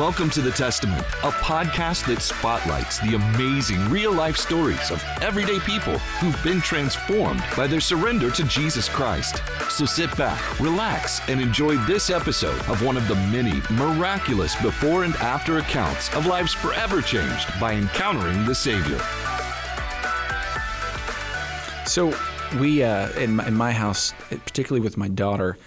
Welcome to The Testament, a podcast that spotlights the amazing real life stories of everyday people who've been transformed by their surrender to Jesus Christ. So sit back, relax, and enjoy this episode of one of the many miraculous before and after accounts of lives forever changed by encountering the Savior. So we uh, in, my, in my house, particularly with my daughter,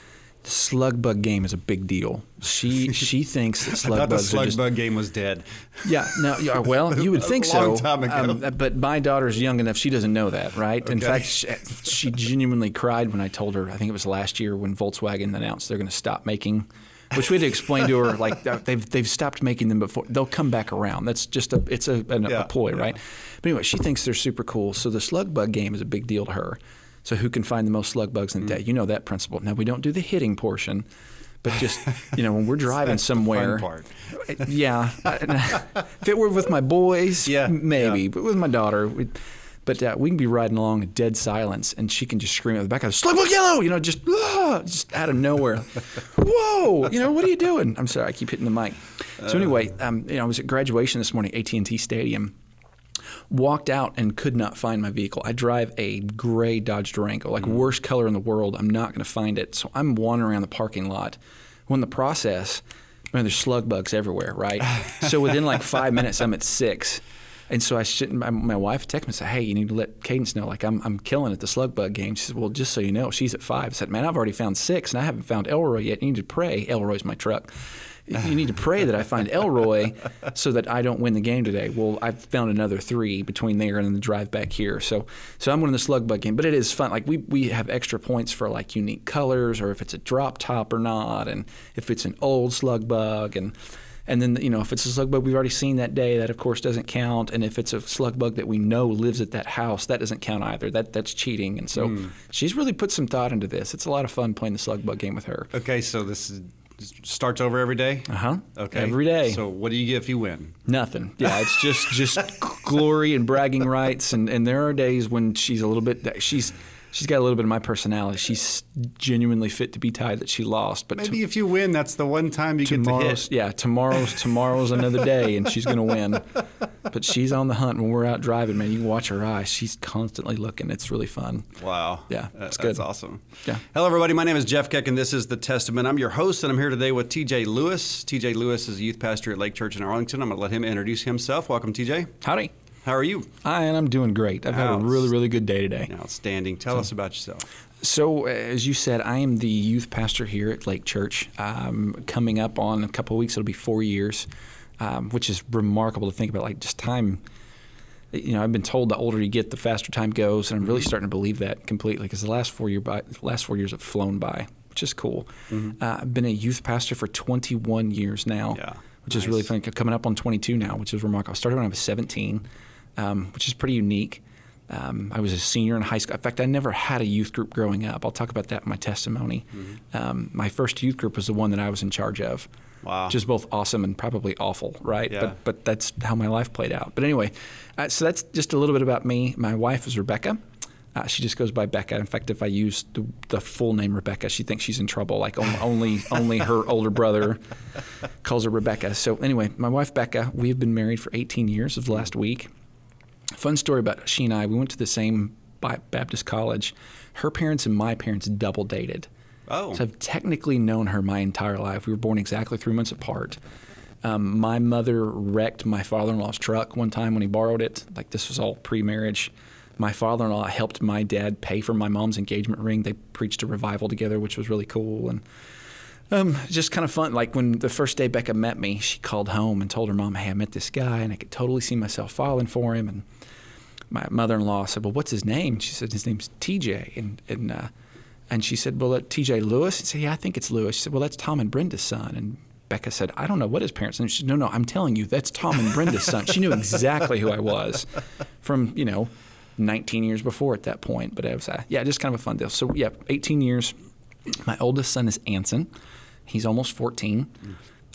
the slug bug game is a big deal. She she thinks that I slug thought the slug just bug game was dead. yeah no yeah, well you would think so. Um, but my daughter's young enough she doesn't know that right in fact she, she genuinely cried when I told her I think it was last year when Volkswagen announced they're going to stop making which we had to explain to her like uh, they've they've stopped making them before they'll come back around that's just a it's a, an, Yeah, a ploy yeah. right but anyway she thinks they're super cool so the slug bug game is a big deal to her so who can find the most slug bugs in Mm. the day you know that principle now we don't do the hitting portion but just you know when we're driving somewhere yeah. if it were with my boys, Yeah, maybe. yeah. But with my daughter, we, but uh, we can be riding along in dead silence, and she can just scream at the back of the slug bug yellow, you know, just ah, just out of nowhere. Whoa, you know, what are you doing? I'm sorry, I keep hitting the mic. So anyway, um, you know, I was at graduation this morning, AT and T Stadium. Walked out and could not find my vehicle. I drive a gray Dodge Durango, like mm. worst color in the world. I'm not going to find it. So I'm wandering around the parking lot. When the process, man, there's slug bugs everywhere, right? so within like five minutes, I'm at six. And so I should, my, my wife texted me and said, "Hey, you need to let Cadence know. Like I'm, I'm killing at the slug bug game." She said, "Well, just so you know, she's at five. I said, "Man, I've already found six, and I haven't found Elroy yet. You need to pray. Elroy's my truck. You need to pray that I find Elroy, so that I don't win the game today." Well, I've found another three between there and the drive back here. So, so I'm winning the slug bug game, but it is fun. Like we we have extra points for like unique colors, or if it's a drop top or not, and if it's an old slug bug, and and then, you know, if it's a slug bug we've already seen that day, that of course doesn't count. And if it's a slug bug that we know lives at that house, that doesn't count either. That that's cheating. And so hmm. she's really put some thought into this. It's a lot of fun playing the slug bug game with her. Okay, so this is, starts over every day. Uh huh. Okay, Every day. So what do you get if you win? Nothing. Yeah, it's just just glory and bragging rights. And, and there are days when she's a little bit she's she's got a little bit of my personality. She's genuinely fit to be tied that she lost. But Maybe if you win, that's the one time you get to tomorrow's hit. yeah tomorrow's tomorrow's another day and she's gonna win but she's on the hunt when we're out driving man you can watch her eyes she's constantly looking it's really fun Wow. Yeah, it's That's good. awesome. Yeah. Hello, everybody. My name is Jeff Keck, and this is The Testament. I'm your host, and I'm here today with TJ Lewis. TJ Lewis is a youth pastor at Lake Church in Arlington. I'm going to let him introduce himself. Welcome, TJ. howdy How are you? I and I'm doing great I've had a really really good day today Outstanding. Tell us about yourself. So, as you said, I am the youth pastor here at Lake Church. Um, coming up on a couple of weeks, it'll be four years, um, which is remarkable to think about. Like just time. You know, I've been told the older you get, the faster time goes, and I'm really starting to believe that completely because the last four year by, last four years have flown by, which is cool. Uh, I've been a youth pastor for 21 years now, Yeah, which is really nice. fun. Coming up on 22 now, which is remarkable. I started when I was 17, um, which is pretty unique. Um, I was a senior in high school. In fact, I never had a youth group growing up. I'll talk about that in my testimony. Um, my first youth group was the one that I was in charge of. Wow. Which is both awesome and probably awful, right? Yeah. But but that's how my life played out. But anyway, uh, so that's just a little bit about me. My wife is Rebecca. Uh, she just goes by Becca. In fact, if I use the, the full name Rebecca, she thinks she's in trouble. Like only only, only her older brother calls her Rebecca. So anyway, my wife Becca, we've been married for 18 years of the last week. Fun story about she and I. We went to the same Baptist college. Her parents and my parents double dated. Oh. So I've technically known her my entire life. We were born exactly three months apart. Um, my mother wrecked my father-in-law's truck one time when he borrowed it. Like this was all pre-marriage. My father-in-law helped my dad pay for my mom's engagement ring. They preached a revival together, which was really cool and um, just kind of fun. Like when the first day Becca met me, she called home and told her mom, "Hey, I met this guy, and I could totally see myself falling for him." And my mother-in-law said, "Well, what's his name?" She said, "His name's TJ." And and uh, and she said, "Well, TJ Lewis." She said, "Yeah, I think it's Lewis." She said, "Well, that's Tom and Brenda's son." And Becca said, "I don't know what his parents." And she said, "No, no, I'm telling you, that's Tom and Brenda's son." She knew exactly who I was from you know 19 years before at that point. But it was uh, yeah, just kind of a fun deal. So yeah, 18 years. My oldest son is Anson. He's almost 14.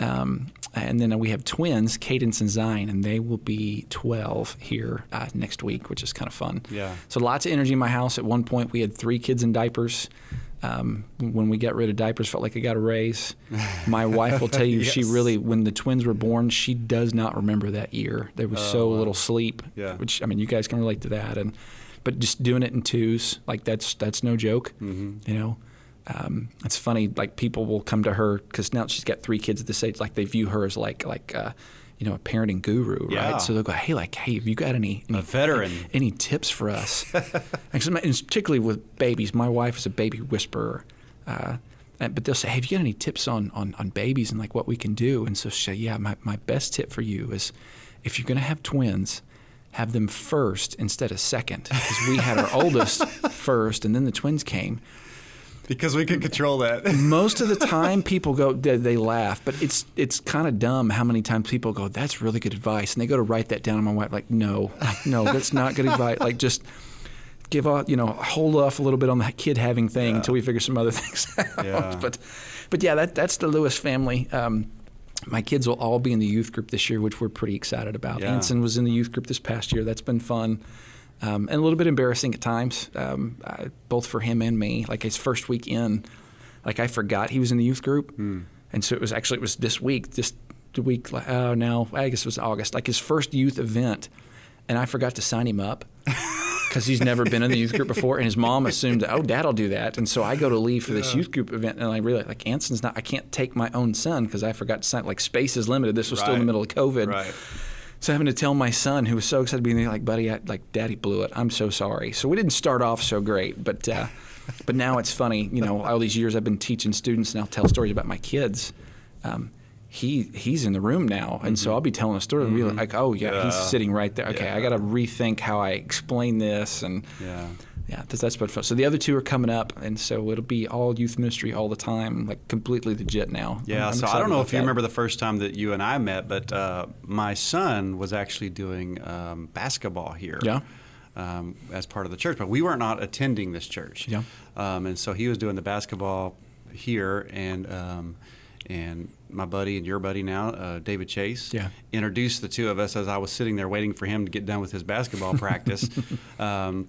Um, and then we have twins, Cadence and Zion, and they will be 12 here uh, next week, which is kind of fun. Yeah. So lots of energy in my house. At one point, we had three kids in diapers. Um, when we got rid of diapers, felt like I got a raise. My wife will tell you she really, when the twins were born, she does not remember that year. There was so little sleep. Oh, Yeah. Which I mean, you guys can relate to that. And but just doing it in twos, like that's that's no joke. Mm-hmm. You know, um, it's funny. Like people will come to her because now she's got three kids at this age. Like they view her as like like. Uh, you know, a parenting guru, Yeah. right? So they'll go, "Hey, like, hey, have you got any, any veteran. any tips for us?" and particularly with babies, my wife is a baby whisperer. Uh, and- but they'll say, "Hey, have you got any tips on, on, on babies and like what we can do?" And so she'll say yeah, my, my best tip for you is, if you're going to have twins, have them first instead of second, because we had our oldest first, and then the twins came. Because we can control that. Most of the time, people go they, they laugh, but it's it's kind of dumb how many times people go, "That's really good advice," and they go to write that down. And my wife like, "No, no, that's not good advice. Like just." Give off, you know, hold off a little bit on the kid having thing until we figure some other things out. Yeah. But, but yeah, that that's the Lewis family. Um, my kids will all be in the youth group this year, which we're pretty excited about. Yeah. Anson was in the youth group this past year. That's been fun. Um, and a little bit embarrassing at times, um, uh, both for him and me. Like his first week in, like I forgot he was in the youth group, and so it was actually it was this week, this the week. Oh, now I guess it was August, like his first youth event, and I forgot to sign him up because he's never been in the youth group before, and his mom assumed, oh, dad'll do that, and so I go to leave for this youth group event, and I realize like Anson's not, I can't take my own son because I forgot to sign. Like space is limited. This was still in the middle of COVID. Right. So having to tell my son, who was so excited to be there, like, buddy, I, like, daddy blew it. I'm so sorry. So we didn't start off so great, but uh, but now it's funny. You know, all these years I've been teaching students, and I'll tell stories about my kids. Um, he he's in the room now, and so I'll be telling a story, and be like, oh yeah, he's sitting right there. Okay, I got to rethink how I explain this, and Yeah. yeah, that's, that's been fun. So the other two are coming up, and so it'll be all youth ministry all the time, like completely legit now. Yeah, I'm- I'm so I don't know if you that. remember the first time that you and I met, but uh, my son was actually doing um, basketball here. Yeah. Um, as part of the church, but we were not attending this church. Yeah. Um, and so he was doing the basketball here, and um, and my buddy and your buddy now, uh, David Chase, Yeah. introduced the two of us as I was sitting there waiting for him to get done with his basketball practice. Um,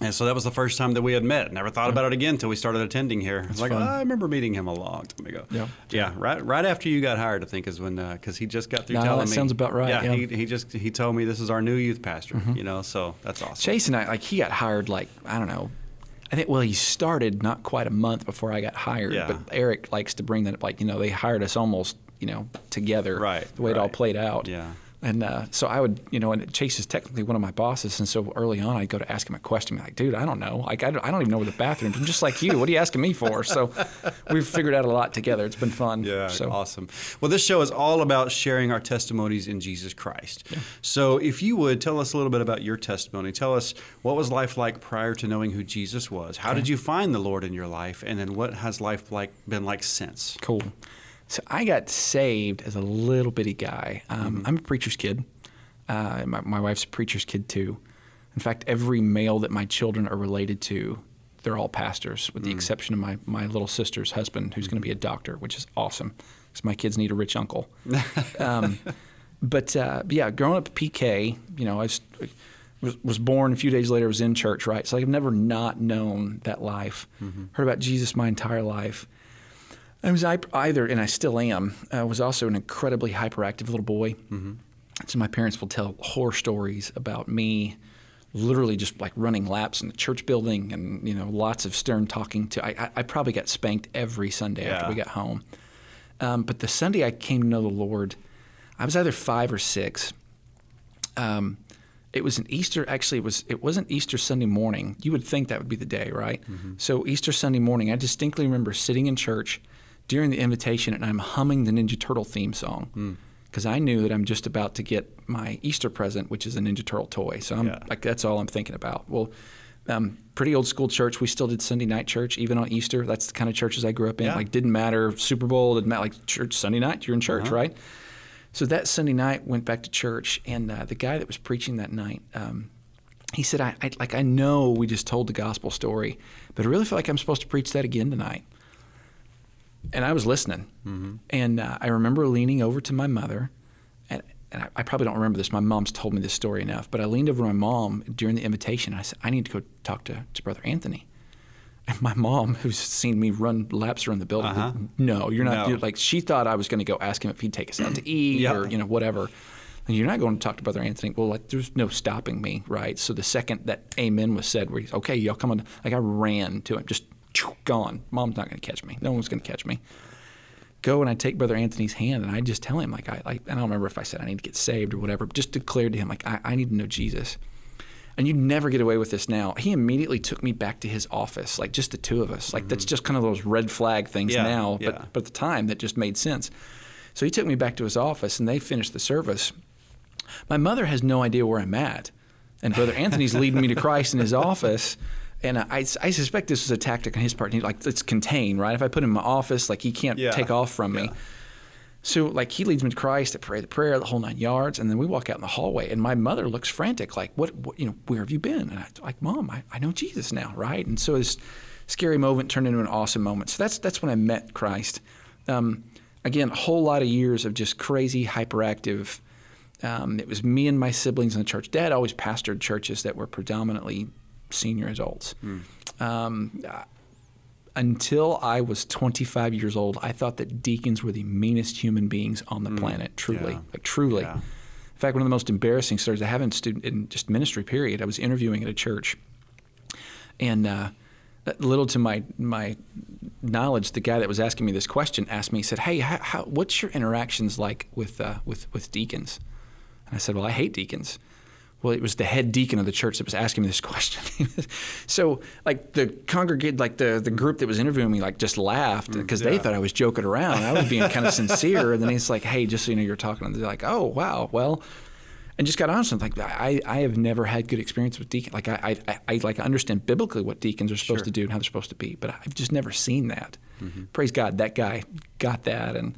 and so that was the first time that we had met. Never thought about it again until we started attending here. It's like, "Oh, I remember meeting him a long time ago. Yeah. Yeah, right. Right after you got hired, I think is when because he just got through No, telling that me. sounds about right, Yeah, yeah. He, he just he told me this is our new youth pastor. You know, so that's awesome. Chase and I, like, he got hired like I don't know. I think well, he started not quite a month before I got hired. Yeah. But Eric likes to bring that up, like you know, they hired us almost you know together. Right, The way it all played out. Yeah. And uh, so I would, you know, and Chase is technically one of my bosses, and so early on I'd go to ask him a question, like, dude, I don't know, like, I don't, I don't even know where the bathroom. I'm just like you. What are you asking me for? So we've figured out a lot together. It's been fun. Yeah, So awesome. Well, this show is all about sharing our testimonies in Jesus Christ. So, if you would tell us a little bit about your testimony, tell us what was life like prior to knowing who Jesus was. How did you find the Lord in your life, and then what has life like been like since? Cool. So I got saved as a little bitty guy. Um, I'm a preacher's kid. Uh, my, my wife's a preacher's kid too. In fact, every male that my children are related to, they're all pastors, with the exception of my, my little sister's husband, who's going to be a doctor, which is awesome because my kids need a rich uncle. um, but, uh, but yeah, growing up at PK, you know, I was, was was born a few days later. I Was in church, right? So I've never not known that life. Heard about Jesus my entire life. I was either, and I still am, I was also an incredibly hyperactive little boy. Mm-hmm. So my parents will tell horror stories about me, literally just like running laps in the church building, and you know, lots of stern talking. To I, I, probably got spanked every Sunday after we got home. Um, but the Sunday I came to know the Lord, I was either five or six. Um, it was an Easter. Actually, it was. It wasn't Easter Sunday morning. You would think that would be the day, right? So Easter Sunday morning, I distinctly remember sitting in church during the invitation, and I'm humming the Ninja Turtle theme song because I knew that I'm just about to get my Easter present, which is a Ninja Turtle toy. So I'm Yeah. like, that's all I'm thinking about. Well. Um, pretty old school church. We still did Sunday night church, even on Easter. That's the kind of churches I grew up in. Yeah. Like, didn't matter Super Bowl, didn't matter. Like church Sunday night, you're in church, right? So that Sunday night, went back to church, and uh, the guy that was preaching that night, um, he said, I, I like I know we just told the gospel story, but I really feel like I'm supposed to preach that again tonight. And I was listening, and uh, I remember leaning over to my mother, and, and I, I probably don't remember this. My mom's told me this story enough, but I leaned over to my mom during the invitation. I said, I need to go talk to, to Brother Anthony. And my mom, who's seen me run laps around the building, Uh-huh. no, you're not. No. Like she thought I was going to go ask him if he'd take us out to eat Yeah. or you know whatever. And you're not going to talk to Brother Anthony. Well, like there's no stopping me, right? So the second that Amen was said, where he's okay, y'all come on. Like I ran to him, just gone. Mom's not going to catch me. No one's going to catch me. Go and I take Brother Anthony's hand and I just tell him like I like I don't remember if I said I need to get saved or whatever. But just declared to him like I, I need to know Jesus. And you'd never get away with this now. He immediately took me back to his office, like just the two of us. Like that's just kind of those red flag things Mm-hmm. Yeah, now, yeah. but but at the time that just made sense. So he took me back to his office and they finished the service. My mother has no idea where I'm at. And Brother Anthony's leading me to Christ in his office. And I, I suspect this was a tactic on his part. He, like, it's contained, right? If I put him in my office, like, he can't Yeah, take off from me. yeah. So, like, he leads me to Christ. I pray the prayer, the whole nine yards. And then we walk out in the hallway. And my mother looks frantic, like, what, what you know, where have you been? And I, like, Mom, I, I know Jesus now, right? And so this scary moment turned into an awesome moment. So that's, that's when I met Christ. Um, again, a whole lot of years of just crazy, hyperactive, um, it was me and my siblings in the church. Dad always pastored churches that were predominantly senior adults. Um, uh, until I was 25 years old, I thought that deacons were the meanest human beings on the planet. Truly, Yeah. like truly. Yeah. In fact, one of the most embarrassing stories I have in student in just ministry period. I was interviewing at a church, and uh, little to my my knowledge, the guy that was asking me this question asked me. He said, "Hey, how, how, what's your interactions like with uh, with with deacons?" And I said, "Well, I hate deacons." Well, it was the head deacon of the church that was asking me this question. so, like the congregate, like the the group that was interviewing me, like just laughed because they Mm, thought I was joking around. I was being kind of sincere. And then he's like, "Hey, just so you know, you're talking." And they're like, "Oh, wow, well." And just got honest. I'm like, I, I have never had good experience with deacons. Like I, I, I like understand biblically what deacons are supposed Sure. to do and how they're supposed to be, but I've just never seen that. Praise God, that guy got that. And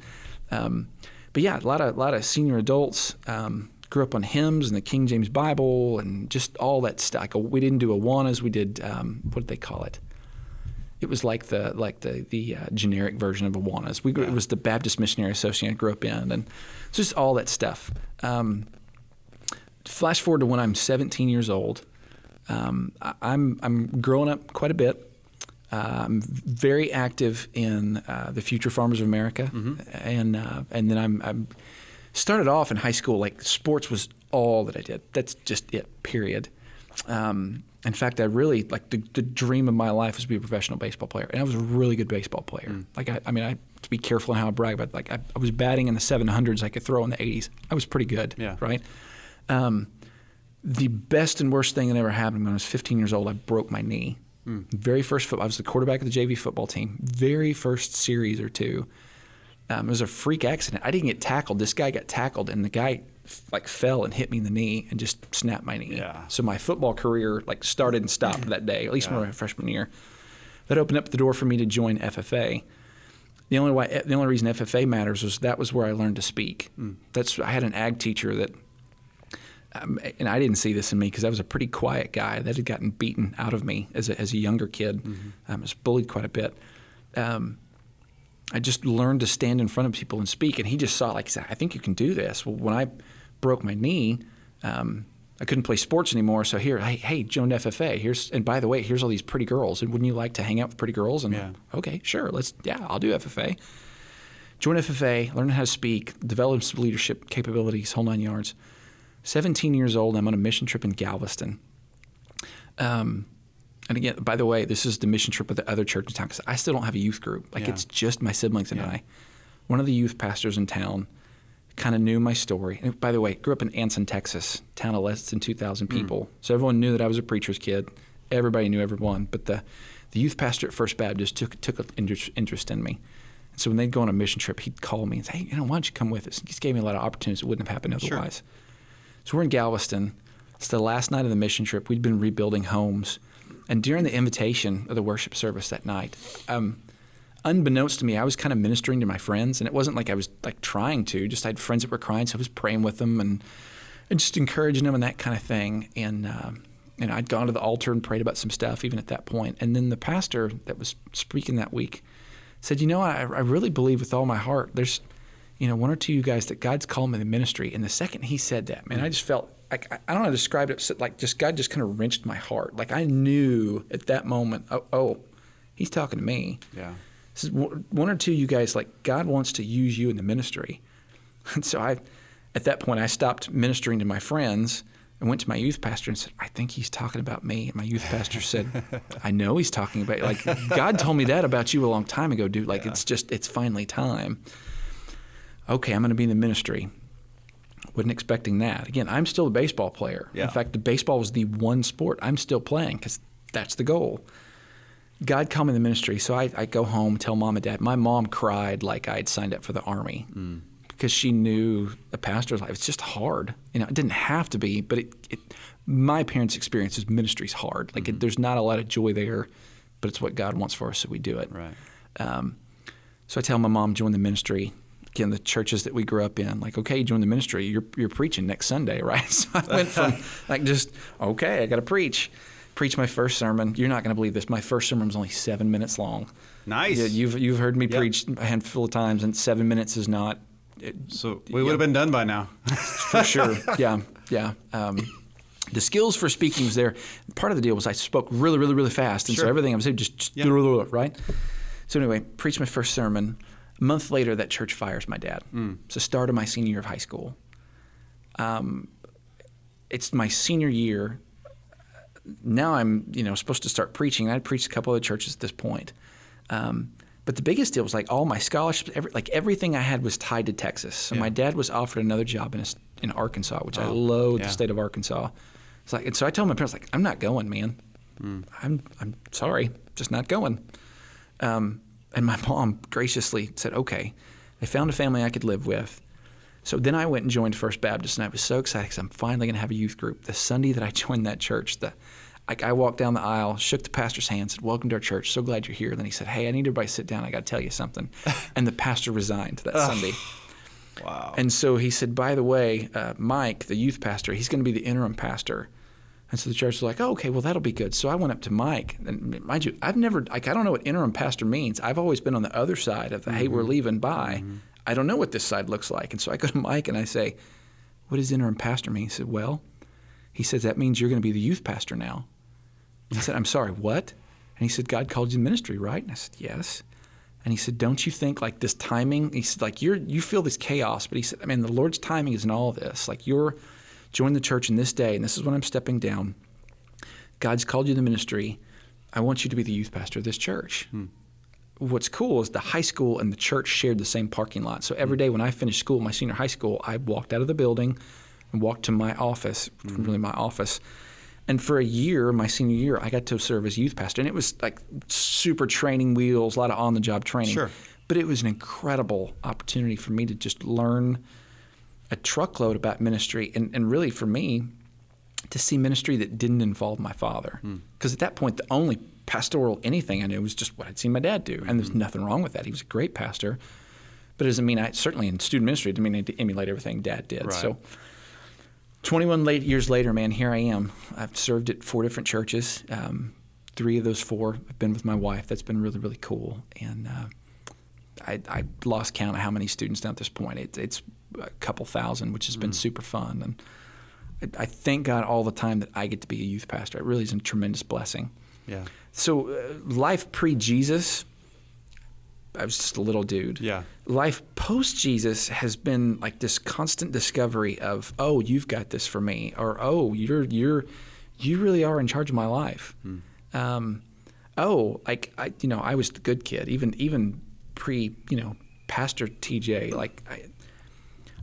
um, but yeah, a lot of a lot of senior adults um, grew up on hymns and the King James Bible and just all that stuff. Like, we didn't do Awanas. We did um, what did they call it? It was like the like the the uh, generic version of Awanas. We grew, it was the Baptist Missionary Association I grew up in, and just all that stuff. Um, flash forward to when I'm 17 years old. Um, I, I'm I'm growing up quite a bit. Uh, I'm very active in uh, the Future Farmers of America, and uh, and then I'm, I'm started off in high school like sports was all that I did. That's just it. Period. Um, in fact, I really like the, the dream of my life was to be a professional baseball player, and I was a really good baseball player. Like I, I mean, I to be careful in how I brag, but like I, I was batting in the 700s. I could throw in the 80s. I was pretty good. Yeah. Right. Um, the best and worst thing that ever happened when I was 15 years old, I broke my knee. Very first football, I was the quarterback of the JV football team. Very first series or two, um, it was a freak accident. I didn't get tackled. This guy got tackled, and the guy like fell and hit me in the knee and just snapped my knee. Yeah. So my football career like started and stopped that day, at least my freshman year. That opened up the door for me to join FFA. The only why, the only reason FFA matters was that was where I learned to speak. That's I had an ag teacher that um, and I didn't see this in me because I was a pretty quiet guy that had gotten beaten out of me as a, as a younger kid. Um, I was bullied quite a bit. Um, I just learned to stand in front of people and speak, and he just saw like, I think you can do this. Well, when I broke my knee, um, I couldn't play sports anymore. So here, hey, hey, join FFA. Here's and by the way, here's all these pretty girls. And wouldn't you like to hang out with pretty girls? And Yeah. okay, sure, let's yeah, I'll do FFA. Join FFA, learn how to speak, develop some leadership capabilities, whole nine yards. 17 years old, I'm on a mission trip in Galveston. Um, and again, by the way, this is the mission trip with the other church in town because I still don't have a youth group. Like Yeah. it's just my siblings and Yeah. I. One of the youth pastors in town kind of knew my story. And by the way, grew up in Anson, Texas, town of less than 2,000 hmm. people. So everyone knew that I was a preacher's kid. Everybody knew everyone. But the, the youth pastor at First Baptist took took an interest, in me. And so when they'd go on a mission trip, he'd call me and say, hey, you know, why don't you come with us? He just gave me a lot of opportunities that wouldn't have happened Sure. otherwise. So we're in Galveston. It's the last night of the mission trip. We'd been rebuilding homes. And during the invitation of the worship service that night, um, unbeknownst to me, I was kind of ministering to my friends. And it wasn't like I was like trying to, just I had friends that were crying. So I was praying with them and, and just encouraging them and that kind of thing. And, and I'd gone to the altar and prayed about some stuff even at that point. And then the pastor that was speaking that week said, You know, I, I really believe with all my heart there's, you know, one or two of you guys that God's called me to ministry. And the second he said that, man, I mm. just felt like, I I don't know how to describe it. Like, just God just kind of wrenched my heart. Like, I knew at that moment, oh, oh He's talking to me. Yeah. This is one or two of you guys like God wants to use you in the ministry. And so I, at that point, I stopped ministering to my friends and went to my youth pastor and said, I think he's talking about me. And my youth pastor said, I know he's talking about you. like God told me that about you a long time ago, dude. Like it's just it's finally time. Okay, I'm going to be in the ministry. Wasn't expecting that. Again, I'm still a baseball player. Yeah. In fact, the baseball was the one sport I'm still playing because that's the goal. God called me in the ministry, so I, I go home, tell mom and dad. My mom cried like I'd signed up for the army because she knew a pastor's life. It's just hard. You know, it didn't have to be, but it, it my parents' experience is ministry's hard. Like it, there's not a lot of joy there, but it's what God wants for us, so we do it. Right. Um, so I tell my mom join the ministry. Again, the churches that we grew up in, like, okay, join the ministry. You're you're preaching next Sunday, right? So I went from like just okay, I got to preach. Preach my first sermon. You're not going to believe this. My first sermon was only seven minutes long. Nice. Yeah, you've you've heard me Yep. preach a handful of times, and seven minutes is not it, So we would have been done by now. for sure. Yeah, yeah. Um, the skills for speaking was there. Part of the deal was I spoke really, really, really fast, and so everything I was saying just, just Yeah. right. So anyway, preached my first sermon. A month later, that church fires my dad. It's the start of my senior year of high school. Um, it's my senior year. Now I'm, you know, supposed to start preaching. I'd preached a couple of churches at this point. Um, but the biggest deal was like all my scholarships, every, like everything I had was tied to Texas. So Yeah. my dad was offered another job in, a, in Arkansas, which I Oh, loathe yeah. the state of Arkansas. It's like, and so I told my parents, like, I'm not going, man. Hmm. I'm, I'm sorry, just not going. Um, and my mom graciously said, okay. They found a family I could live with. So then I went and joined First Baptist, and I was so excited because I'm finally going to have a youth group. The Sunday that I joined that church, the I, I walked down the aisle, shook the pastor's hand, said, "Welcome to our church. So glad you're here." Then he said, "Hey, I need everybody to sit down. I got to tell you something." and the pastor resigned that Sunday. Wow. And so he said, by the way, uh, Mike, the youth pastor, he's going to be the interim pastor. And so the church was like, oh, okay, well, that'll be good. So I went up to Mike. And mind you, I've never, like, I don't know what interim pastor means. I've always been on the other side of the, hey, we're mm-hmm. leaving, bye. Mm-hmm. I don't know what this side looks like. And so I go to Mike and I say, what does interim pastor mean? He said, well, he says, that means you're going to be the youth pastor now. I said, I'm sorry, what? And he said, God called you to ministry, right? And I said, yes. And he said, "Don't you think like this timing?" He said, "Like you're you feel this chaos, but he said, I mean, the Lord's timing is in all this. Like you're joining the church in this day, and this is when I'm stepping down. God's called you to ministry. I want you to be the youth pastor of this church." Hmm. What's cool is the high school and the church shared the same parking lot. So every hmm. day when I finished school, my senior high school, I walked out of the building and walked to my office, hmm. really my office. And for a year, my senior year, I got to serve as youth pastor. And it was like super training wheels, a lot of on the job training. Sure. But it was an incredible opportunity for me to just learn a truckload about ministry. And, and really for me, to see ministry that didn't involve my father. Because at that point, the only pastoral anything I knew was just what I'd seen my dad do. And there's nothing wrong with that. He was a great pastor. But it doesn't mean I, certainly in student ministry, it didn't mean I had to emulate everything dad did. Right. So 21 late years later, man, here I am. I've served at four different churches. Um, three of those four I've been with my wife. That's been really, really cool. And uh, I, I lost count of how many students now at this point. It, it's a couple thousand, which has been super fun. And I, I thank God all the time that I get to be a youth pastor. It really is a tremendous blessing. yeah. So, uh, life pre Jesus, I was just a little dude. Yeah. Life post Jesus has been like this constant discovery of, oh, you've got this for me, or oh, you're you're you really are in charge of my life. Um, oh, like I, you know, I was the good kid, even even pre, you know, Pastor TJ. Like I,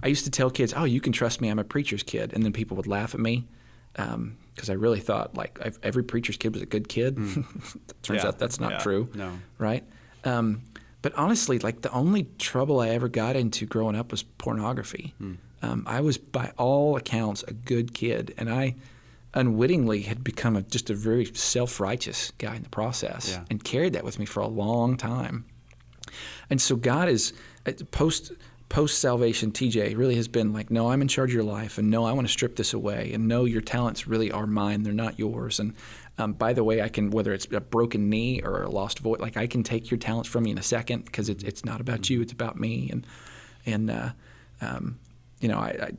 I used to tell kids, "Oh, you can trust me. I'm a preacher's kid," and then people would laugh at me because I really thought like I've, every preacher's kid was a good kid. Turns Yeah. out that's not Yeah. true. No. right? Um, but honestly, like the only trouble I ever got into growing up was pornography. Um, I was, by all accounts, a good kid, and I unwittingly had become a, just a very self-righteous guy in the process, Yeah. and carried that with me for a long time. And so God is uh, post post salvation. TJ really has been like, no, I'm in charge of your life, and no, I want to strip this away, and no, your talents really are mine; they're not yours. And um, by the way, I can whether it's a broken knee or a lost voice, like I can take your talents from you in a second because it's it's not about you; it's about me. And and uh, um, you know, I, I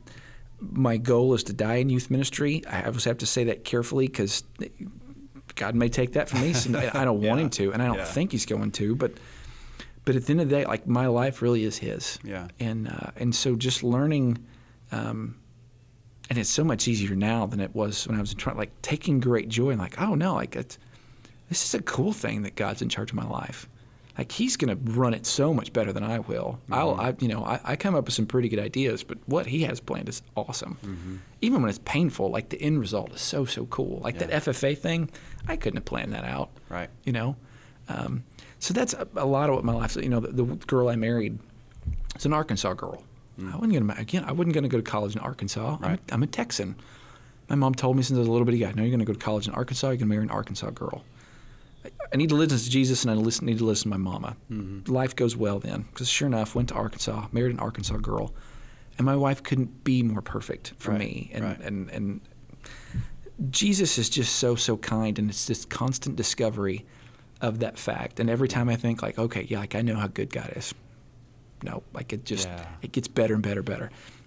my goal is to die in youth ministry. I always have to say that carefully because God may take that from me. So I don't want Yeah. him to, and I don't Yeah. think he's going to. But but at the end of the day, like my life really is his. Yeah. And uh, and so just learning, um, and it's so much easier now than it was when I was in trying, like taking great joy and like, oh no, like it's, this is a cool thing that God's in charge of my life. Like he's going to run it so much better than I will. I'll, I, you know, I, I come up with some pretty good ideas, but what he has planned is awesome. Even when it's painful, like the end result is so so cool. Like Yeah. that FFA thing, I couldn't have planned that out. Right. You know, um, so that's a, a lot of what my life. You know, the, the girl I married, is an Arkansas girl. Hmm. I wasn't gonna again. I wasn't gonna go to college in Arkansas. I'm, a, I'm a Texan. My mom told me since I was a little bitty guy, "No, you're gonna go to college in Arkansas. You're gonna marry an Arkansas girl." I, I need to listen to Jesus, and I listen, need to listen to my mama. Mm-hmm. Life goes well then, because sure enough, went to Arkansas, married an Arkansas girl, and my wife couldn't be more perfect for Right, me. And, right. and and Jesus is just so so kind, and it's this constant discovery of that fact. And every time I think like, okay, yeah, like I know how good God is. No, like it just Yeah. it gets better and better, better,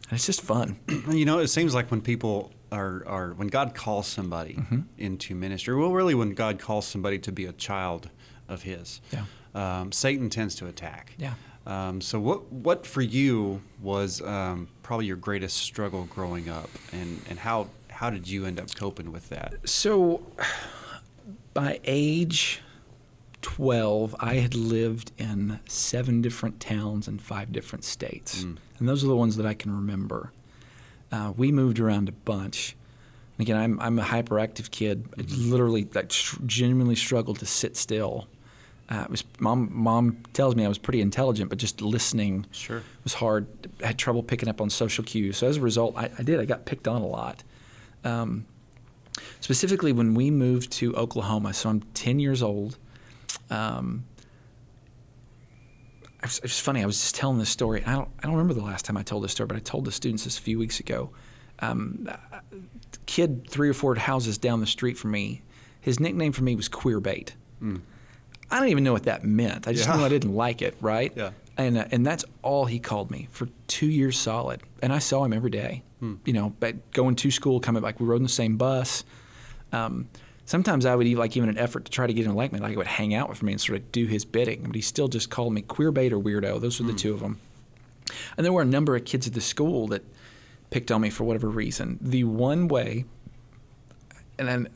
and it's just fun. You know, it seems like when people are, are when God calls somebody Mm-hmm. into ministry, well, really, when God calls somebody to be a child of His, Yeah. um, Satan tends to attack. Yeah. Um, so, what what for you was um, probably your greatest struggle growing up, and, and how how did you end up coping with that? So, by age 12, I had lived in seven different towns in five different states. And those are the ones that I can remember. Uh, we moved around a bunch. And again, I'm, I'm a hyperactive kid. I literally like, str- genuinely struggled to sit still. Uh, it was mom. Mom tells me I was pretty intelligent, but just listening Sure. was hard. I had trouble picking up on social cues. So as a result, I, I did. I got picked on a lot. Um, specifically when we moved to Oklahoma. So I'm 10 years old. Um, it was, funny. I was just telling this story. I don't, I don't remember the last time I told this story, but I told the students this a few weeks ago. Um, kid three or four houses down the street from me, his nickname for me was Queer Bait. I don't even know what that meant. I just Yeah. knew I didn't like it, right? Yeah. And uh, and that's all he called me for two years solid. And I saw him every day. You know, but going to school, coming back, we rode in the same bus. Um, sometimes I would even like even an effort to try to get to like he would hang out with me and sort of do his bidding, but he still just called me queer bait or weirdo. Those were the hmm. two of them. And there were a number of kids at the school that picked on me for whatever reason. The one way, and then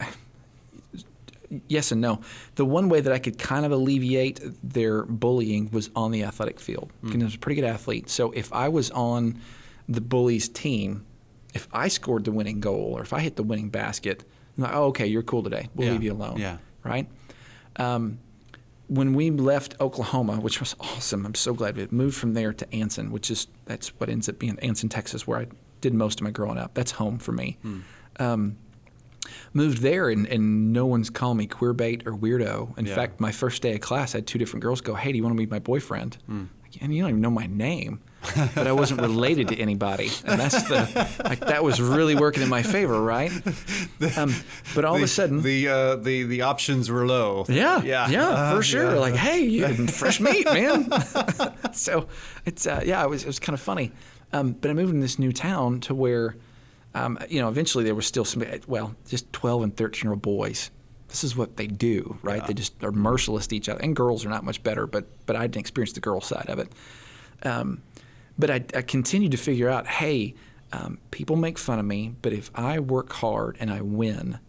yes and no. The one way that I could kind of alleviate their bullying was on the athletic field. Hmm. And I was a pretty good athlete. So if I was on the bullies' team, if I scored the winning goal or if I hit the winning basket, I'm like, oh, okay, you're cool today. We'll Yeah, leave you alone. yeah. Right? Um, when we left Oklahoma, which was awesome, I'm so glad we moved from there to Anson, which is that's what ends up being Anson, Texas, where I did most of my growing up. That's home for me. Hmm. Um, moved there, and, and no one's calling me queer bait or weirdo. In Yeah. fact, my first day of class, I had two different girls go, "Hey, do you want to meet my boyfriend?" And you don't even know my name, but I wasn't related to anybody, and that's the like that was really working in my favor, right? Um, but all the, of a sudden, the uh, the the options were low. yeah, yeah, yeah, Uh, for sure. yeah. Like, hey, you fresh meat, man. so it's uh, yeah, it was it was kind of funny. Um, but I moved in this new town to where, um, you know, eventually there was still some well, just twelve and thirteen year old boys. This is what they do, right? They just are merciless to each other, and girls are not much better. But but I didn't experience the girl side of it. Um, but I, I continued to figure out, hey, um, people make fun of me, but if I work hard and I win,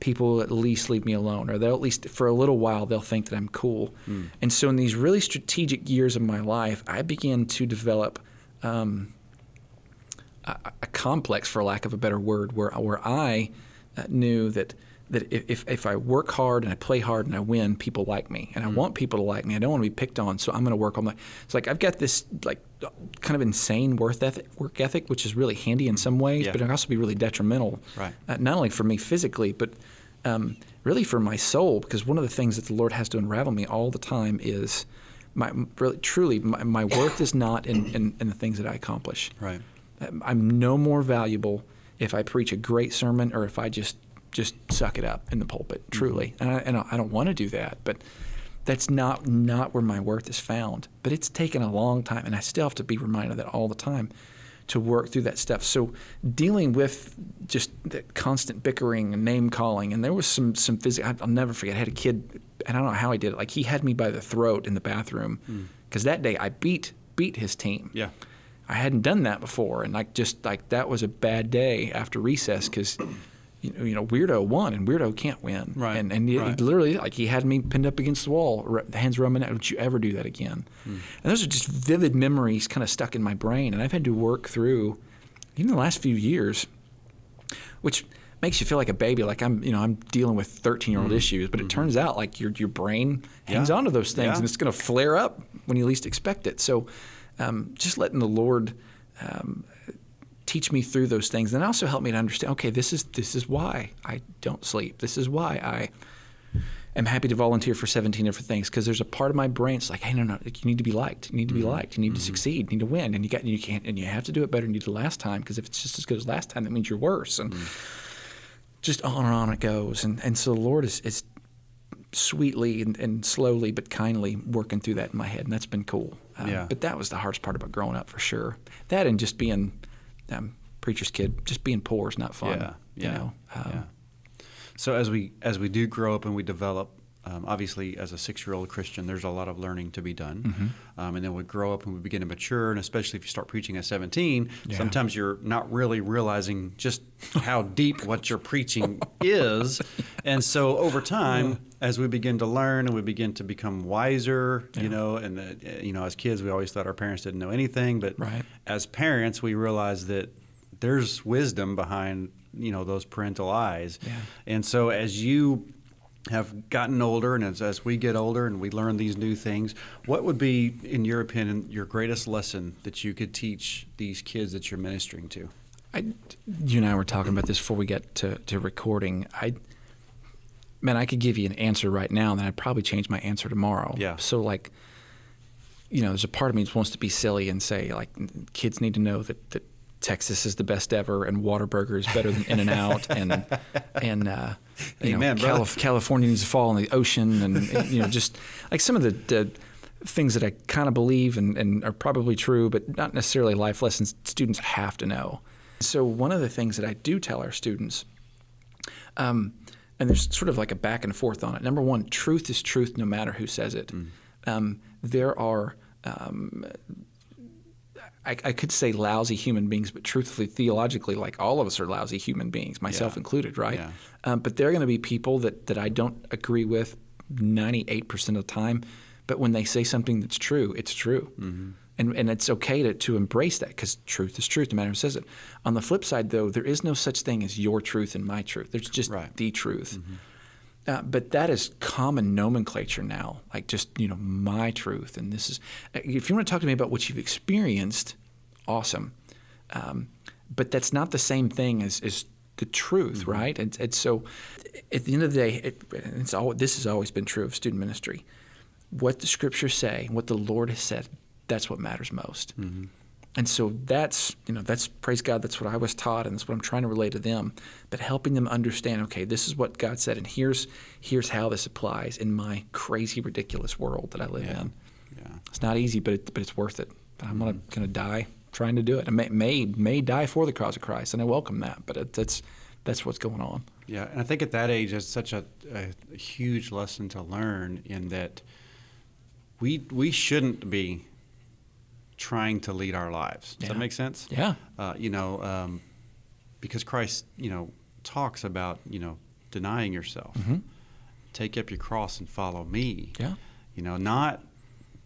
people will at least leave me alone, or they'll at least for a little while they'll think that I'm cool. And so in these really strategic years of my life, I began to develop um, a, a complex, for lack of a better word, where where I uh, knew that that if if I work hard and I play hard and I win, people like me, and I want people to like me. I don't want to be picked on, so I'm going to work on my. It's like I've got this like kind of insane work ethic, work ethic, which is really handy in some ways, Yeah. but it can also be really detrimental. Right. Uh, not only for me physically, but um, really for my soul, because one of the things that the Lord has to unravel me all the time is my really truly my, my worth is not in, in, in the things that I accomplish. Right. Um, I'm no more valuable if I preach a great sermon or if I just just suck it up in the pulpit. Mm-hmm. Truly, and, I, and I don't want to do that, but that's not not where my worth is found. But it's taken a long time, and I still have to be reminded of that all the time to work through that stuff. So dealing with just that constant bickering and name calling, and there was some some physical. I'll never forget. I had a kid, and I don't know how he did it. Like he had me by the throat in the bathroom mm. because that day I beat beat his team. Yeah. I hadn't done that before, and like just like that was a bad day after recess because. You know, weirdo won, and weirdo can't win. Right, And and he- right. literally, like he had me pinned up against the wall, hands rubbing out. Don't you ever do that again? Hmm. And those are just vivid memories, kind of stuck in my brain. And I've had to work through, even the last few years, which makes you feel like a baby. Like I'm, you know, I'm dealing with 13 year old issues, but it turns out like your your brain hangs. Yeah. on to those things, Yeah. and it's going to flare up when you least expect it. So, um, just letting the Lord. Um, teach me through those things and also help me to understand okay this is this is why i don't sleep. This is why i am happy to volunteer for 17 different things. Because there's a part of my brain it's like hey no no you need to be liked you need to be mm-hmm. liked you need to mm-hmm. succeed you need to win and you got you can't and you have to do it better than you did last time because if it's just as good as last time that means you're worse and mm-hmm. just on and on it goes and and so the lord is is sweetly and, and slowly but kindly working through that in my head and that's been cool. Um, Yeah. but that was the hardest part about growing up for sure. That and just being um, preacher's kid just being poor is not fun Yeah, you know um, yeah. So as we as we do grow up and we develop, um, obviously as a six year old Christian, there's a lot of learning to be done, Mm-hmm. um, and then we grow up and we begin to mature, and especially if you start preaching at 17, Yeah. sometimes you're not really realizing just how deep what you're preaching is, and so over time. As we begin to learn and we begin to become wiser, you know, and uh, you know, as kids, we always thought our parents didn't know anything, but Right. as parents, we realize that there's wisdom behind you know those parental eyes, Yeah. and so as you have gotten older, and as, as we get older and we learn these new things, what would be, in your opinion, your greatest lesson that you could teach these kids that you're ministering to? I, you and I were talking about this before we get to, to recording. I, man, I could give you an answer right now, and then I'd probably change my answer tomorrow. Yeah. So like, you know, there's a part of me that wants to be silly and say like, kids need to know that that Texas is the best ever, and Whataburger is better than In and Out, and and uh, you Amen, know. Calif- California needs to fall in the ocean, and, and, you know, just like some of the. the Things that I kind of believe and, and are probably true, but not necessarily life lessons students have to know. So, one of the things that I do tell our students, um, and there's sort of like a back and forth on it. Number one, truth is truth no matter who says it. Um, there are, um, I, I could say lousy human beings, but truthfully, theologically, like all of us are lousy human beings, myself Yeah. included, right? Yeah. Um, but there are going to be people that, that I don't agree with 98% of the time. But when they say something that's true, it's true. And, and it's okay to, to embrace that because truth is truth, no matter who says it. On the flip side, though, there is no such thing as your truth and my truth. There's just Right. the truth. Uh, but that is common nomenclature now, like just you know my truth, and this is. If you want to talk to me about what you've experienced, awesome. Um, but that's not the same thing as, as the truth, right? And, and so, at the end of the day, it, it's all. This has always been true of student ministry. What the scriptures say, what the Lord has said, that's what matters most. And so that's you know that's praise God. That's what I was taught, and that's what I'm trying to relay to them. But helping them understand, okay, this is what God said, and here's here's how this applies in my crazy, ridiculous world that I live in. Yeah. It's not easy, but it, but it's worth it. I'm gonna mm-hmm. gonna die trying to do it. I may may, may die for the cause of Christ, and I welcome that. But it, that's that's what's going on. Yeah, and I think at that age, it's such a, a, a huge lesson to learn in that we we shouldn't be trying to lead our lives. Does Yeah. that make sense? Yeah. Uh, you know, um, because Christ, you know, talks about you know denying yourself, take up your cross and follow me. Yeah. You know, not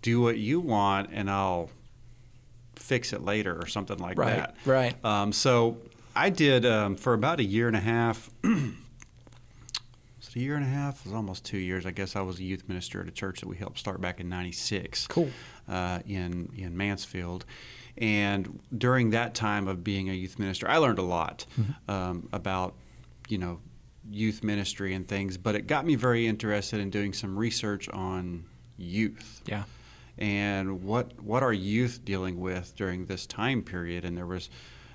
do what you want and I'll fix it later or something like Right, that. right. Um, so I did um, for about a year and a half. a year and a half? It was almost two years. I guess I was a youth minister at a church that we helped start back in '96. Cool. Uh, in in Mansfield, and during that time of being a youth minister, I learned a lot Mm-hmm. um, about you know youth ministry and things. But it got me very interested in doing some research on youth Yeah. and what what are youth dealing with during this time period? And there was,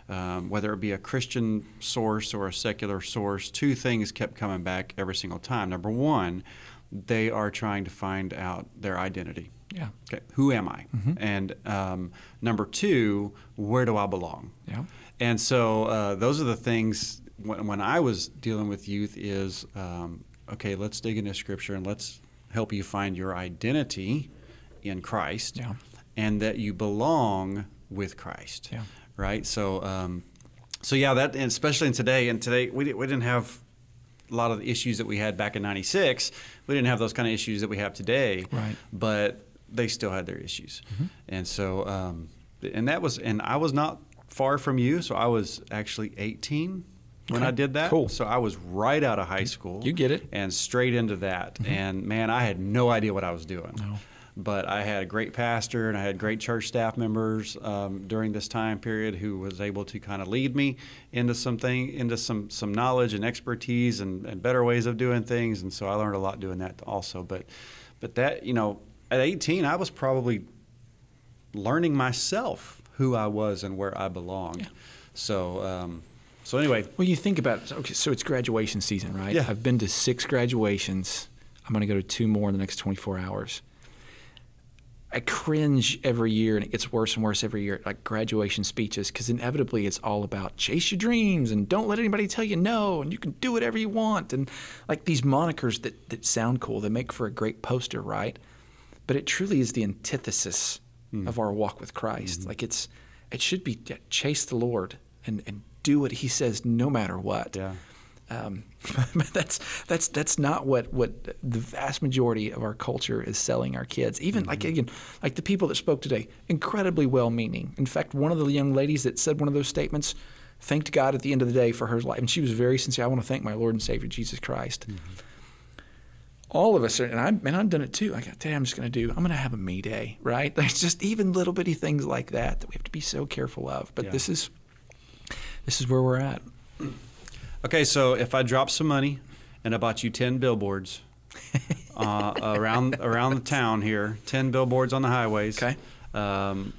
um, whether it be a Christian source or a secular source, two things kept coming back every single time. Number one, they are trying to find out their identity. Yeah. Okay, who am I? And um, number two, where do I belong? Yeah. And so uh, those are the things when, when I was dealing with youth is um, okay. Let's dig into Scripture and let's help you find your identity in Christ, Yeah. and that you belong with Christ. Yeah. Right. So, um, so yeah, that and especially in today, and today we, we didn't have a lot of the issues that we had back in '96. We didn't have those kind of issues that we have today. Right. But they still had their issues, Mm-hmm. and so um, and that was and I was not far from you, so I was actually 18 when Okay. I did that. Cool. So I was right out of high school. You get it. And straight into that, and man, I had no idea what I was doing. No. But I had a great pastor and I had great church staff members um, during this time period who was able to kind of lead me into something, into some some knowledge and expertise and, and better ways of doing things. And so I learned a lot doing that also. But but that you know, at 18, I was probably learning myself who I was and where I belonged. Yeah. So um, so anyway, Well, you think about it. Okay, so it's graduation season, right? Yeah. I've been to six graduations. I'm going to go to two more in the next 24 hours. I cringe every year, and it gets worse and worse every year, like graduation speeches, because inevitably it's all about chase your dreams and don't let anybody tell you no, and you can do whatever you want, and like these monikers that, that sound cool, they make for a great poster, right? But it truly is the antithesis hmm. of our walk with Christ. Mm-hmm. Like it's, it should be chase the Lord and, and do what He says, no matter what. yeah. Um, but that's that's that's not what, what the vast majority of our culture is selling our kids. Even like mm-hmm. again, like the people that spoke today, incredibly well-meaning. In fact, one of the young ladies that said one of those statements thanked God at the end of the day for her life, and she was very sincere. I want to thank my Lord and Savior Jesus Christ. Mm-hmm. All of us are, and I man, I've done it too. Like, today I'm just going to do. I'm going to have a me day, right? There's just even little bitty things like that that we have to be so careful of. But Yeah. this is this is where we're at. Okay, so if I drop some money and I bought you ten billboards uh, around around the town here, ten billboards on the highways, Okay. um,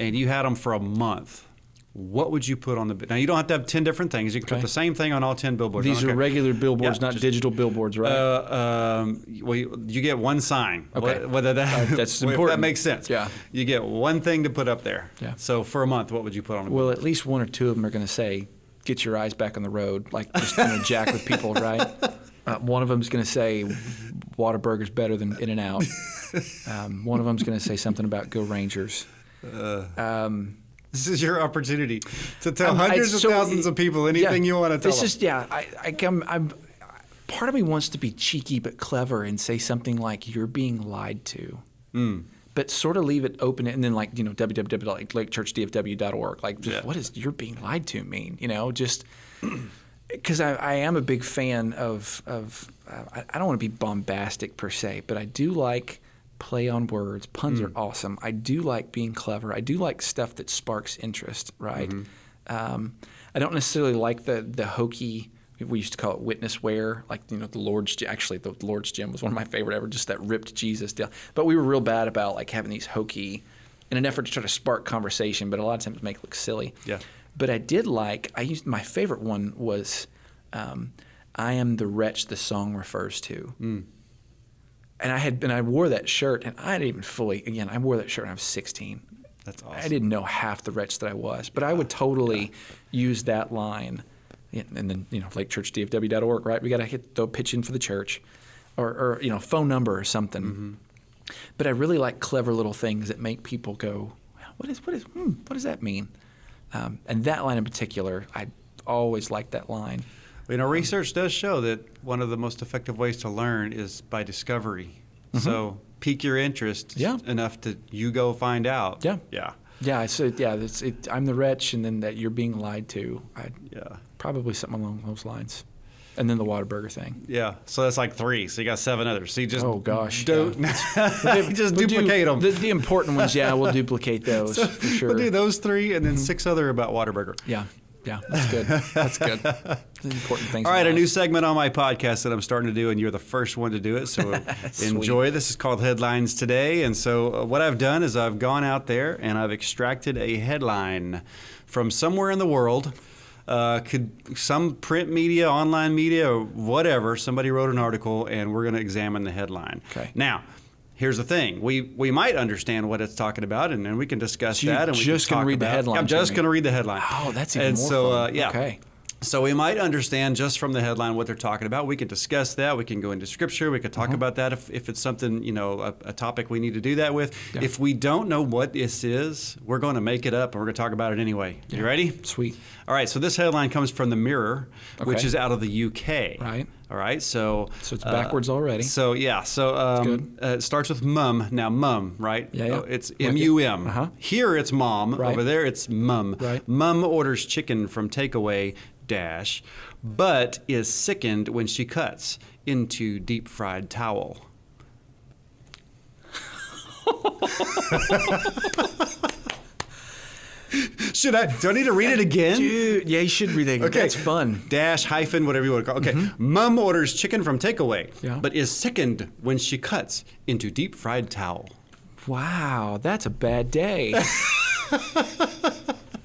and you had them for a month, what would you put on the? Now you don't have to have ten different things. You can Okay. put the same thing on all ten billboards. These are regular billboards, Yeah, not just- digital billboards, right? Uh, um, well, you, you get one sign. Okay. Whether that Uh, that's if that makes sense. Yeah. You get one thing to put up there. Yeah. So for a month, what would you put on? A well, at least one or two of them are going to say, "Get your eyes back on the road," like just going to jack with people, right? Uh, one of them's going to say, "Whataburger's better than In and Out." Um, one of them's going to say something about "Go Rangers." Um, This is your opportunity to tell I'm- I- hundreds of thousands of people anything yeah, you want to tell This them. is yeah. I, I come. I'm. Part of me wants to be cheeky but clever and say something like "You're being lied to," Mm. but sort of leave it open and then like you know www.lakechurchdfw.org. Like, Yeah. what does "You're being lied to" mean? You know, just because I, I am a big fan of of. Uh, I, I don't want to be bombastic per se, but I do like play on words. Puns Mm. are awesome. I do like being clever. I do like stuff that sparks interest. Right. Mm-hmm. Um, I don't necessarily like the the hokey. We used to call it witness wear, like you know the Lord's. Actually, the Lord's gym was one of my favorite ever. Just that ripped Jesus deal. But we were real bad about like having these hokey, in an effort to try to spark conversation, but a lot of times make it look silly. Yeah. But I did like. I used my favorite one was, um, "I am the wretch the song refers to." Mm. And I had been. I wore that shirt, and I didn't even fully. Again, I wore that shirt when I was 16. That's awesome. I didn't know half the wretch that I was, but I would totally use that line. And then, you know, lakechurchdfw.org, right? We got to hit the pitch in for the church or, or, you know, phone number or something. Mm-hmm. But I really like clever little things that make people go, what is, what is, hmm, what does that mean? Um, and that line in particular, I always liked that line. You know, research does show that one of the most effective ways to learn is by discovery. So pique your interest Mm-hmm. Yeah. enough to you go find out. Yeah. Yeah. Yeah, I said, yeah, it, I'm the wretch, and then that you're being lied to. I, Yeah. probably something along those lines. And then the Whataburger thing. Yeah. So that's like three. So you got seven others. So you just Oh, gosh, don't just We'll do- duplicate them. The, the important ones, yeah, we'll duplicate those for sure. We'll do those three and then Mm-hmm. six other about Whataburger. Yeah, yeah, that's good. That's good. Important things. All right, a new segment on my podcast that I'm starting to do, and you're the first one to do it. So enjoy. This is called Headlines Today. And so, uh, what I've done is I've gone out there and I've extracted a headline from somewhere in the world. Uh, could some print media, online media, or whatever. Somebody wrote an article, and we're going to examine the headline. Okay. Now, Here's the thing: we we might understand what it's talking about, and then we can discuss So that. And we just can gonna talk read the headline I'm just going to read the headline. Oh, that's even and more so, fun. Uh, yeah. Okay. So we might understand just from the headline what they're talking about. We can discuss that. We can go into scripture. We could talk Uh-huh. about that if, if it's something you know a, a topic we need to do that with. If we don't know what this is, we're going to make it up and we're going to talk about it anyway. You ready? Sweet. All right. So this headline comes from the Mirror, which is out of the UK. Right. All right. So So it's backwards already. So yeah. So um, good. uh, it starts with mum. Now mum, right? Yeah, yeah. Oh, it's M U M. Uh-huh. Here it's mom. Right. Over there it's mum. Right. Mum orders chicken from takeaway dash, but is sickened when she cuts into deep fried towel. Should I? Do I need to read it again? Dude, yeah, you should read it. Again. Okay. That's fun. Dash hyphen whatever you want to call. it. Okay, mm-hmm. mum orders chicken from takeaway, Yeah. but is sickened when she cuts into deep fried towel. Wow, that's a bad day.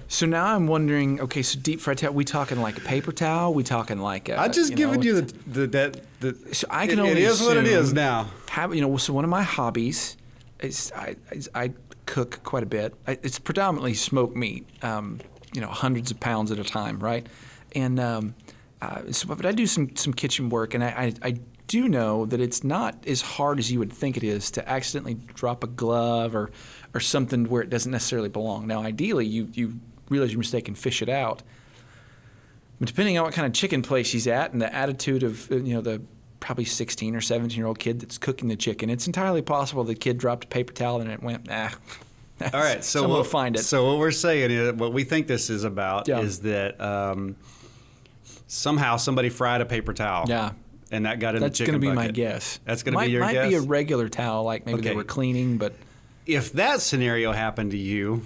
so now I'm wondering. Okay, so deep fried towel. We talking like a paper towel? We talking like a? I'm just you giving know, you the, the that the. So I can it- only It is what it is now. You know, so one of my hobbies is I, is I cook quite a bit. It's predominantly smoked meat, um, you know, hundreds of pounds at a time, right? And um, uh, so, but I do some some kitchen work, and I, I, I do know that it's not as hard as you would think it is to accidentally drop a glove or or something where it doesn't necessarily belong. Now, ideally, you you realize your mistake and fish it out. But depending on what kind of chicken place she's at and the attitude of you know the probably 16 or 17 year old kid that's cooking the chicken, it's entirely possible the kid dropped a paper towel and it went nah. All right, so we'll will find it. So what we're saying is, what we think this is about Yeah. is that um, somehow somebody fried a paper towel. Yeah. And that got in that's the chicken That's going to be my guess. That's going to be your might guess. Might be a regular towel, like maybe they were cleaning, but if that scenario happened to you,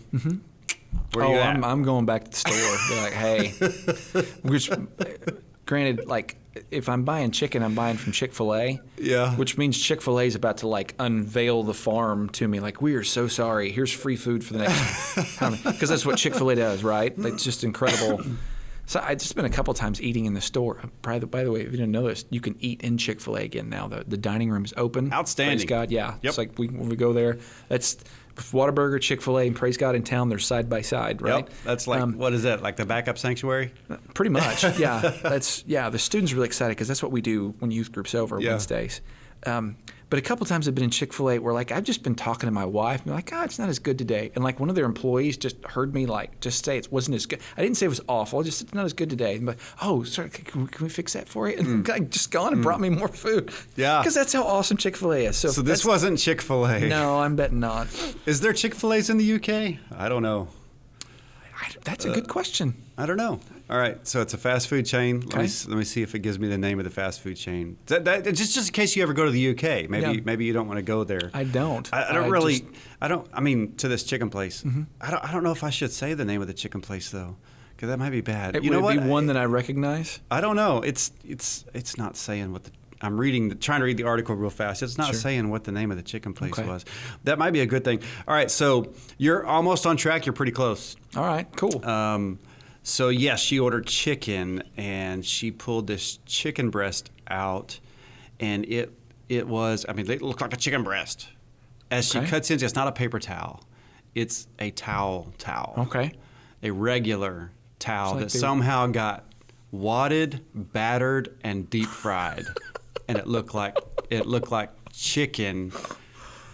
where oh, you at? I'm, I'm going back to the store. Be like, hey, which, granted, like if I'm buying chicken, I'm buying from Chick Fil A. Yeah. Which means Chick Fil A is about to like unveil the farm to me. Like, we are so sorry. Here's free food for the next, because that's what Chick Fil A does, right? It's just incredible. So I just been a couple times eating in the store. By the, by the way, if you didn't know this, you can eat in Chick Fil A again now. The the dining room is open. Outstanding. Praise God. Yeah. Yep. It's like we, when we go there, that's Whataburger, Chick Fil A, and Praise God in town. They're side by side, right? Yep. That's like Um, what is that? Like the backup sanctuary? Pretty much, yeah. That's yeah. The students are really excited because that's what we do when youth groups over Yeah. Wednesdays. Um, but a couple times I've been in Chick Fil A where like I've just been talking to my wife and be like, God, it's not as good today. And like one of their employees just heard me like just say it wasn't as good. I didn't say it was awful. Just it's not as good today. And like, oh, sorry, can we, can we fix that for you? And like, just gone and brought me more food. Mm. Yeah. because that's how awesome Chick Fil A is. So, So this wasn't Chick Fil A. no, I'm betting not. Is there Chick Fil A's in the UK? I don't know. I, that's a good question. I don't know. All right, so it's a fast food chain. Let, me, let me see if it gives me the name of the fast food chain. That, that, just just in case you ever go to the UK, maybe Yeah. maybe you don't want to go there. I don't. I, I don't I really. just- Mm-hmm. I don't. I mean, to this chicken place. I don't. I don't know if I should say the name of the chicken place though, because that might be bad. It you would know what? be one that I recognize. I don't know. It's it's it's not saying what the. I'm reading, the, trying to read the article real fast. It's not Sure. saying what the name of the chicken place Okay. was. That might be a good thing. All right, so you're almost on track. You're pretty close. All right, cool. Um, so yes, she ordered chicken, and she pulled this chicken breast out, and it it was. I mean, it looked like a chicken breast. As she Okay. cuts into, it, it's not a paper towel; it's a towel towel. Okay. a regular towel like that they- somehow got wadded, battered, and deep fried, and it looked like it looked like chicken.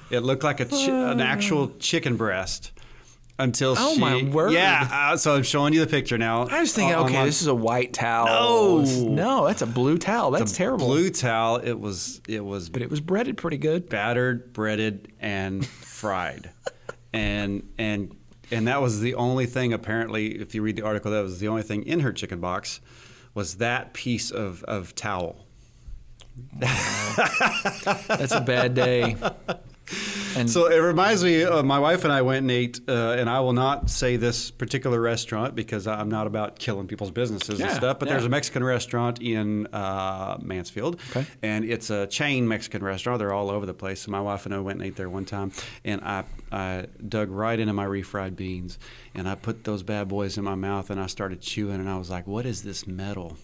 It looked like a chi- an actual chicken breast until Oh, she. my word. Yeah, uh, so I'm showing you the picture now. I was thinking, on- okay, on- this is a white towel. No. no, that's a blue towel. That's terrible. Blue towel. It was it was but it was breaded pretty good. battered, breaded, and fried, and and and that was the only thing. Apparently, if you read the article, that was the only thing in her chicken box, was that piece of of towel. That's a bad day. And So it reminds me. Uh, my wife and I went and ate, uh, and I will not say this particular restaurant because I'm not about killing people's businesses and stuff. But yeah. there's a Mexican restaurant in uh, Mansfield, Okay. and it's a chain Mexican restaurant. They're all over the place. So my wife and I went and ate there one time, and I, I dug right into my refried beans, and I put those bad boys in my mouth, and I started chewing, and I was like, "What is this metal?"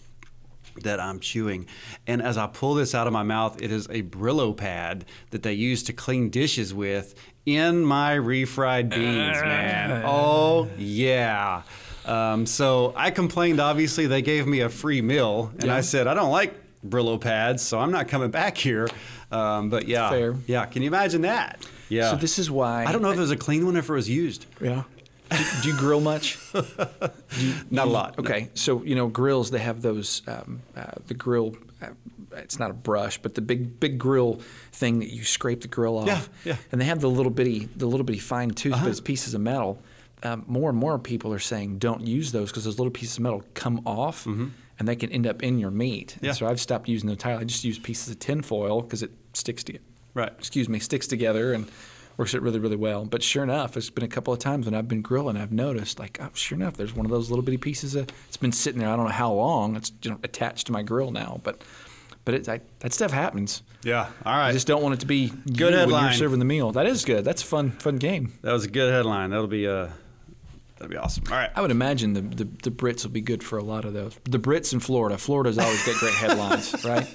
That I'm chewing. And as I pull this out of my mouth, it is a Brillo pad that they use to clean dishes with in my refried beans, man. Oh, yeah. Um, so I complained, obviously, they gave me a free meal. And I said, I don't like Brillo pads, so I'm not coming back here. Um, but yeah. Fair. Yeah. Can you imagine that? Yeah. So this is why I don't know if it was a clean one or if it was used. Yeah. Do, do you grill much? Not a lot. no. Okay, so you know grills. They have those. Um, uh, the grill. Uh, it's not a brush, but the big big grill thing that you scrape the grill off. Yeah, yeah. Uh-huh. And they have the little bitty the little bitty fine tooth, but it's pieces of metal. Um, more and more people are saying don't use those because those little pieces of metal come off. And they can end up in your meat. And Mm-hmm. Yeah. So I've stopped using them entirely. I just use pieces of tin foil because it sticks to Right. excuse me, sticks together and works it really, really well. But sure enough, it's been a couple of times when I've been grilling, I've noticed like, oh, sure enough, there's one of those little bitty pieces of. It's been sitting there. I don't know how long. It's you know, attached to my grill now, but but it, I, that stuff happens. Yeah. All right. I just don't want it to be Good you when you're serving the meal. That is good. That's a fun, fun game. That was a good headline. That'll be uh, that'll be awesome. All right. I would imagine the, the, the Brits will be good for a lot of those. The Brits in Florida. Florida's always get great headlines, right?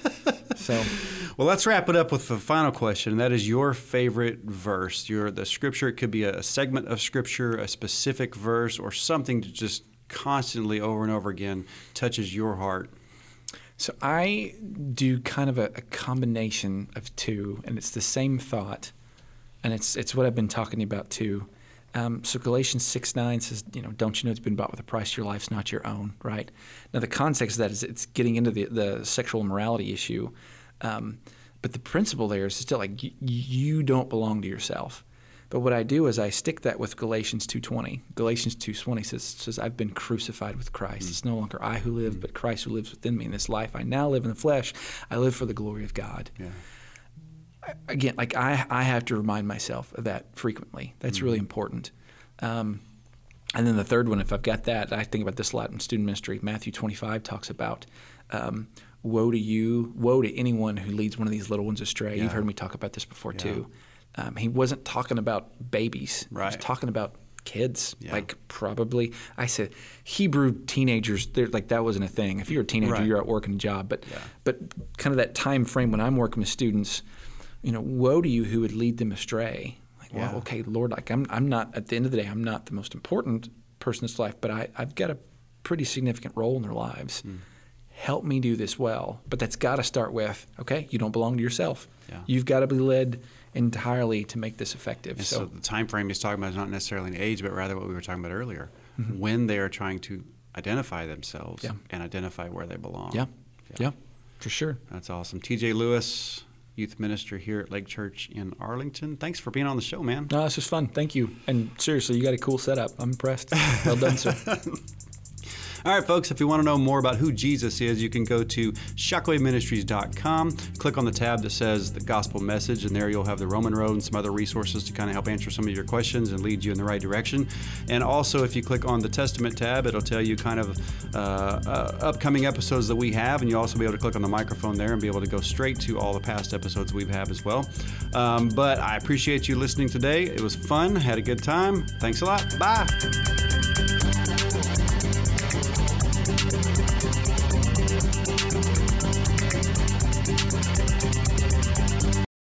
So Well, let's wrap it up with the final question. and That is your favorite verse. Your the scripture. It could be a, a segment of scripture, a specific verse, or something that just constantly over and over again touches your heart. So I do kind of a, a combination of two, and it's the same thought, and it's it's what I've been talking about too. Um, so Galatians six nine says, you know, don't you know it's been bought with a price? Your life's not your own, right? Now the context of that is it's getting into the the sexual immorality issue, um, but the principle there is still like y- you don't belong to yourself. But what I do is I stick that with Galatians 2:20. Galatians 2:20 says, says I've been crucified with Christ. It's no longer I who live, but Christ who lives within me. In this life I now live in the flesh. I live for the glory of God. Yeah. Again, like I, I have to remind myself of that frequently. That's really important. Um, and then the third one, if I've got that, I think about this a lot in student ministry. Matthew 25 talks about, um, "Woe to you, woe to anyone who leads one of these little ones astray." You've heard me talk about this before too. Um, he wasn't talking about babies. He was talking about kids. Yeah. Like probably, I said Hebrew teenagers. They're like that wasn't a thing. If you're a teenager, Right. you're out working a job. But Yeah. but kind of that time frame when I'm working with students, you know, woe to you who would lead them astray. Like, well, okay, Lord, like I'm I'm not at the end of the day, I'm not the most important person in this life, but I, I've got a pretty significant role in their lives. Hmm. Help me do this well. But that's got to start with, okay, you don't belong to yourself. Yeah. You've got to be led entirely to make this effective. So, So, the time frame he's talking about is not necessarily an age, but rather what we were talking about earlier, when they are trying to identify themselves Yeah. and identify where they belong. yeah, yeah, for sure. That's awesome. TJ Lewis, youth minister here at Lake Church in Arlington. Thanks for being on the show, man. No, this was fun. Thank you. And seriously, you got a cool setup. I'm impressed. Well done, sir. All right, folks, if you want to know more about who Jesus is, you can go to shockwaveministries.com, click on the tab that says the gospel message, and there you'll have the Roman Road and some other resources to kind of help answer some of your questions and lead you in the right direction. And also, if you click on the Testament tab, it'll tell you kind of uh, uh, upcoming episodes that we have, and you'll also be able to click on the microphone there and be able to go straight to all the past episodes we've had as well. Um, but I appreciate you listening today. It was fun, had a good time. Thanks a lot. Bye.